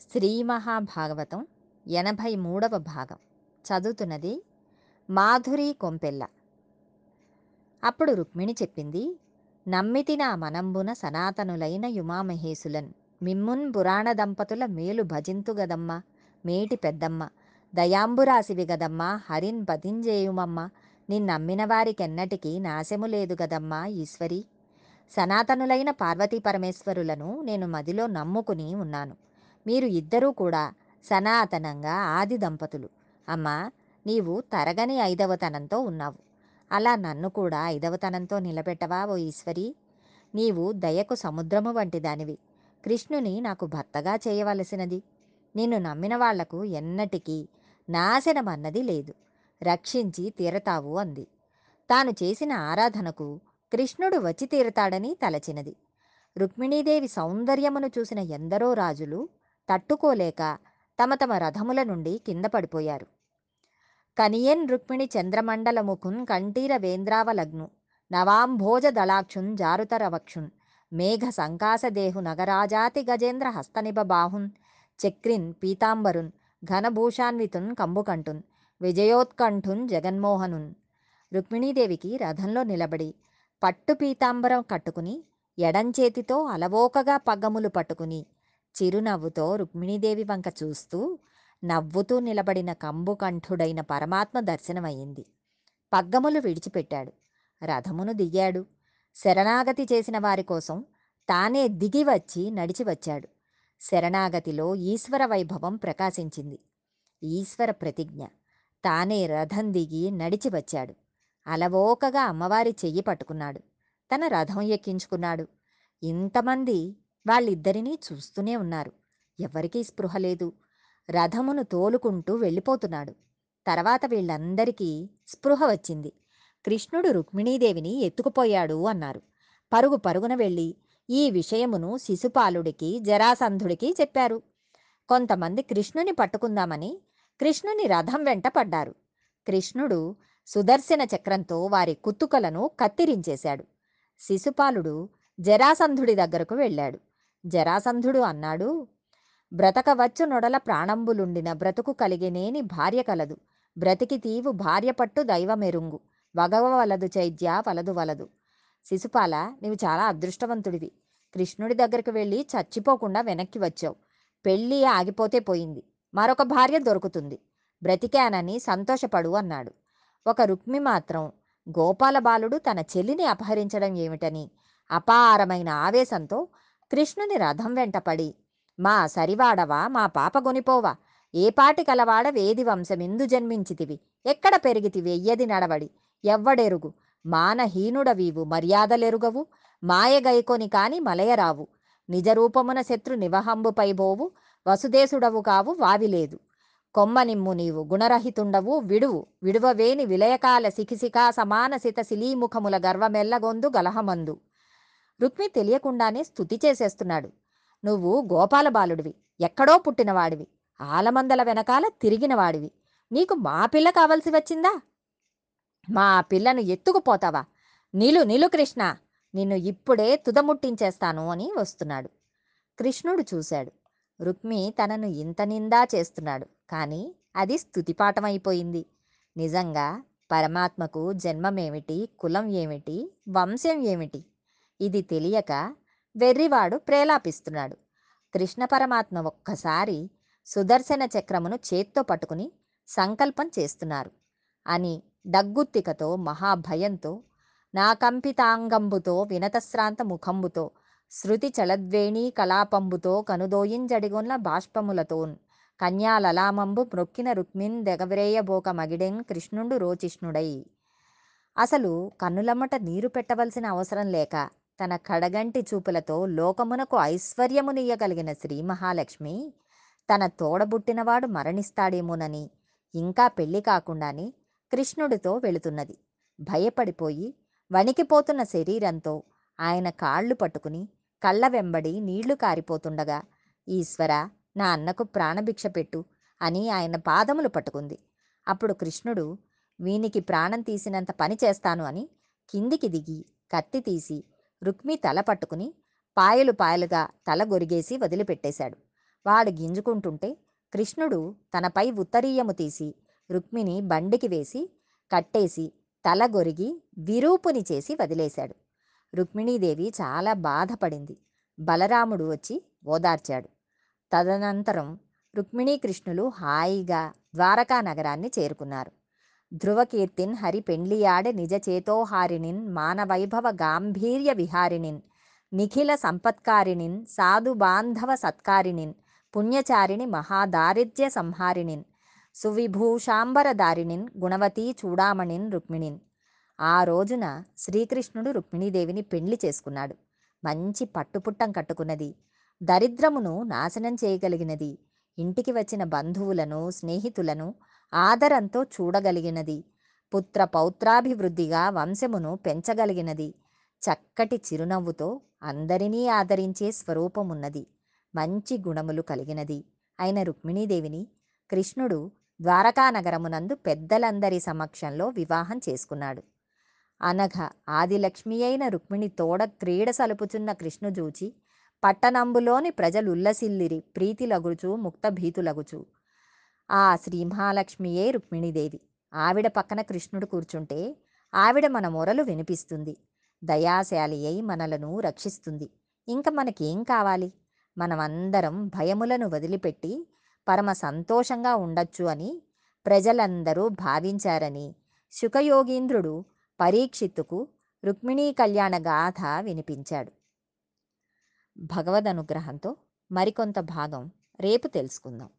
శ్రీ మహాభాగవతం ఎనభై మూడవ భాగం. చదువుతున్నది మాధురి కొంపెల్ల. అప్పుడు రుక్మిణి చెప్పింది నమ్మితి నా మనంబున సనాతనులైన యుమామహేశులన్. మిమ్మున్ పురాణ దంపతుల మేలు భజింతు గదమ్మ. మేటి పెద్దమ్మ. దయాంబురాశివి గదమ్మ. హరిన్ భజింజేయుమమ్మ నిన్నమ్మిన వారికెన్నటికీ నాశము లేదు గదమ్మా ఈశ్వరి. సనాతనులైన పార్వతీ పరమేశ్వరులను నేను మదిలో నమ్ముకుని ఉన్నాను. మీరు ఇద్దరూ కూడా సనాతనంగా ఆది దంపతులు. అమ్మా నీవు తరగని ఐదవతనంతో ఉన్నావు. అలా నన్ను కూడా ఐదవతనంతో నిలబెట్టవా ఓ ఈశ్వరి? నీవు దయకు సముద్రము వంటి దానివి. కృష్ణుని నాకు భర్తగా చేయవలసినది. నిన్ను నమ్మిన వాళ్ళకు ఎన్నటికీ నాశనమన్నది లేదు. రక్షించి తీరతావు అంది. తాను చేసిన ఆరాధనకు కృష్ణుడు వచ్చి తీరతాడని తలచినది. రుక్మిణీదేవి సౌందర్యమును చూసిన ఎందరో రాజులు తట్టుకోలేక తమ తమ రథముల నుండి కింద పడిపోయారు. కనియన్ రుక్మిణి చంద్రమండలముఖున్ కంఠీర వేంద్రావలగ్ను నవాంభోజ దళాక్షున్ జారుతరవక్షున్ మేఘ సంకాసదేహు నగరాజాతి గజేంద్ర హస్తనిభ బాహున్ చక్రిన్ పీతాంబరున్ ఘనభూషాన్వితున్ కంబుకంటున్ విజయోత్కంఠున్ జగన్మోహనున్. రుక్మిణీదేవికి రథంలో నిలబడి పట్టు పీతాంబరం కట్టుకుని ఎడంచేతితో అలవోకగా పగ్గములు పట్టుకుని చిరునవ్వుతో రుక్మిణీదేవి వంక చూస్తూ నవ్వుతూ నిలబడిన కంబుకంఠుడైన పరమాత్మ దర్శనమయ్యింది. పగ్గములు విడిచిపెట్టాడు. రథమును దిగాడు. శరణాగతి చేసిన వారి కోసం తానే దిగి వచ్చి నడిచి వచ్చాడు. శరణాగతిలో ఈశ్వర వైభవం ప్రకాశించింది. ఈశ్వర ప్రతిజ్ఞ. తానే రథం దిగి నడిచి వచ్చాడు. అలవోకగా అమ్మవారి చెయ్యి పట్టుకున్నాడు. తన రథం ఎక్కించుకున్నాడు. ఇంతమంది వాళ్ళిద్దరినీ చూస్తూనే ఉన్నారు. ఎవరికీ స్పృహ లేదు. రథమును తోలుకుంటూ వెళ్ళిపోతున్నాడు. తర్వాత వీళ్ళందరికీ స్పృహ వచ్చింది. కృష్ణుడు రుక్మిణీదేవిని ఎత్తుకుపోయాడు అన్నారు. పరుగు పరుగున వెళ్ళి ఈ విషయమును శిశుపాలుడికి జరాసంధుడికి చెప్పారు. కొంతమంది కృష్ణుని పట్టుకుందామని కృష్ణుని రథం వెంట పడ్డారు. కృష్ణుడు సుదర్శన చక్రంతో వారి కుత్తుకలను కత్తిరించేశాడు. శిశుపాలుడు జరాసంధుడి దగ్గరకు వెళ్ళాడు. జరాసంధుడు అన్నాడు బ్రతకవచ్చు నొడల ప్రాణంబులుండిన బ్రతుకు కలిగినేని భార్య కలదు. బ్రతికి తీవు భార్య పట్టు దైవమెరుంగు వగవ వలదు చైద్య వలదు వలదు. శిశుపాల నీవు చాలా అదృష్టవంతుడివి. కృష్ణుడి దగ్గరికి వెళ్ళి చచ్చిపోకుండా వెనక్కి వచ్చావు. పెళ్ళి ఆగిపోతే పోయింది. మరొక భార్య దొరుకుతుంది. బ్రతికానని సంతోషపడు అన్నాడు. ఒక రుక్మి మాత్రం గోపాల బాలుడు తన చెల్లిని అపహరించడం ఏమిటని? అపారమైన ఆవేశంతో కృష్ణుని రథం వెంటపడి మా సరివాడవా? మా పాప గొనిపోవా ఏ పాటి కలవాడ వేది వంశమిందు జన్మించితివి? ఎక్కడ పెరిగితివి? ఎయ్యది నడవడి. ఎవ్వడెరుగు? మానహీనుడవీవు మర్యాదలెరుగవు. మాయగైకొని కాని మలయరావు. నిజరూపమున శత్రు నివహంబుపై బోవు. వసుదేశుడవు కావు వావిలేదు. కొమ్మనిమ్ము నీవు గుణరహితుండవు విడువు. విడువవేని విలయకాల సిఖిసికా సమానసిత శిలీముఖముల గర్వమెల్లగొందు గలహమందు. రుక్మి తెలియకుండానే స్థుతి చేసేస్తున్నాడు. నువ్వు గోపాల బాలుడివి ఎక్కడో పుట్టినవాడివి ఆలమందల వెనకాల తిరిగినవాడివి. నీకు మా పిల్ల కావలసి వచ్చిందా? మా పిల్లను ఎత్తుకుపోతావా నిలు నిలు కృష్ణ నిన్ను ఇప్పుడే తుదముట్టించేస్తాను అని వస్తున్నాడు. కృష్ణుడు చూశాడు. రుక్మి తనను ఇంత నిందా చేస్తున్నాడు. కానీ అది స్థుతిపాఠమైపోయింది నిజంగా పరమాత్మకు జన్మమేమిటి కులం ఏమిటి వంశం ఏమిటి? ఇది తెలియక వెర్రివాడు ప్రేలాపిస్తున్నాడు. కృష్ణ పరమాత్మ ఒక్కసారి సుదర్శన చక్రమును చేత్తో పట్టుకుని సంకల్పం చేస్తున్నారు. అని డగ్గుత్తికతో మహాభయంతో నా కంపితాంగంబుతో వినతశ్రాంత ముఖంబుతో శృతి చలద్వేణీ కలాపంబుతో కనుదోయింజడిగొన్న బాష్పములతోన్ కన్యాలలామంబు మ్రొక్కిన రుక్మిన్ దెగవిరేయబోక మగిడెన్ కృష్ణుండు రోచిష్ణుడై. అసలు కన్నులమ్మట నీరు పెట్టవలసిన అవసరం లేక తన కడగంటి చూపులతో లోకమునకు ఐశ్వర్యమునియ్యగలిగిన శ్రీ మహాలక్ష్మి తన తోడబుట్టినవాడు మరణిస్తాడేమోనని ఇంకా పెళ్ళి కాకుండానే కృష్ణుడితో వెళుతున్నది. భయపడిపోయి వణికిపోతున్న శరీరంతో ఆయన కాళ్ళు పట్టుకుని కళ్ళ వెంబడి నీళ్ళు కారిపోతుండగా ఈశ్వర నా అన్నకు ప్రాణభిక్ష పెట్టు అని ఆయన పాదములు పట్టుకుంది. అప్పుడు కృష్ణుడు వీనికి ప్రాణం తీసినంత పని చేస్తాను అని కిందికి దిగి కత్తి తీసి రుక్మి తల పట్టుకుని పాయలు పాయలుగా తల గొరిగేసి వదిలిపెట్టేశాడు. వాడు గింజుకుంటుంటే కృష్ణుడు తనపై ఉత్తరీయము తీసి రుక్మిణి బండికి వేసి కట్టేసి తల గొరిగి విరూపుని చేసి వదిలేశాడు. రుక్మిణీదేవి చాలా బాధపడింది. బలరాముడు వచ్చి ఓదార్చాడు. తదనంతరం రుక్మిణీ కృష్ణులు హాయిగా ద్వారకా నగరాన్ని చేరుకున్నారు. ధ్రువకీర్తిన్ హరి పెండ్లియాడే నిజ చేతోహారిణిన్ మానవైభవ గాంభీర్య విహారిణిన్ నిఖిల సంపత్కారిణిన్ సాధు బాంధవ సత్కారిణిన్ పుణ్యచారిణి మహాదారిద్ర్య సంహారిణిన్ సువిభూషాంబరదారిణిన్ గుణవతీ చూడామణిన్ రుక్మిణిన్. ఆ రోజున శ్రీకృష్ణుడు రుక్మిణీదేవిని పెండ్లి చేసుకున్నాడు. మంచి పట్టుపుట్టం కట్టుకున్నది. దరిద్రమును నాశనం చేయగలిగినది. ఇంటికి వచ్చిన బంధువులను స్నేహితులను ఆదరంతో చూడగలిగినది. పుత్ర పౌత్రాభివృద్ధిగా వంశమును పెంచగలిగినది. చక్కటి చిరునవ్వుతో అందరినీ ఆదరించే స్వరూపమున్నది. మంచి గుణములు కలిగినది. అయిన రుక్మిణీదేవిని కృష్ణుడు ద్వారకానగరమునందు పెద్దలందరి సమక్షంలో వివాహం చేసుకున్నాడు. అనఘ ఆదిలక్ష్మి అయిన రుక్మిణి తోడ క్రీడ సలుపుచున్న కృష్ణుజూచి పట్టణంబులోని ప్రజలుల్లసిల్లిరి ప్రీతిలగుచు ప్రీతి ముక్త భీతులగుచు ఆ శ్రీ మహాలక్ష్మియే రుక్మిణీదేవి. ఆవిడ పక్కన కృష్ణుడు కూర్చుంటే ఆవిడ మన మొరలు వినిపిస్తుంది. దయాశాలి అయి మనలను రక్షిస్తుంది. ఇంక మనకేం కావాలి? మనమందరం భయములను వదిలిపెట్టి పరమ సంతోషంగా ఉండొచ్చు అని ప్రజలందరూ భావించారని శుకయోగీంద్రుడు పరీక్షిత్తుకు రుక్మిణీ కళ్యాణ గాథ వినిపించాడు. భగవద్ అనుగ్రహంతో మరికొంత భాగం రేపు తెలుసుకుందాం.